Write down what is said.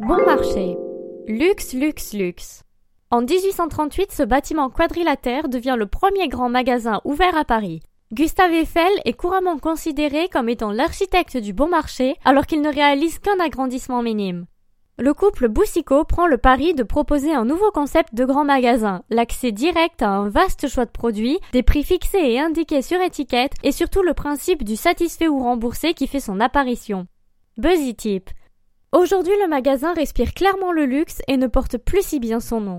Bon marché. Luxe, luxe, luxe. En 1838, ce bâtiment quadrilatère devient le premier grand magasin ouvert à Paris. Gustave Eiffel est couramment considéré comme étant l'architecte du bon marché alors qu'il ne réalise qu'un agrandissement minime. Le couple Boussicot prend le pari de proposer un nouveau concept de grand magasin, l'accès direct à un vaste choix de produits, des prix fixés et indiqués sur étiquette et surtout le principe du satisfait ou remboursé qui fait son apparition. Buzzy Tip. Aujourd'hui, le magasin respire clairement le luxe et ne porte plus si bien son nom.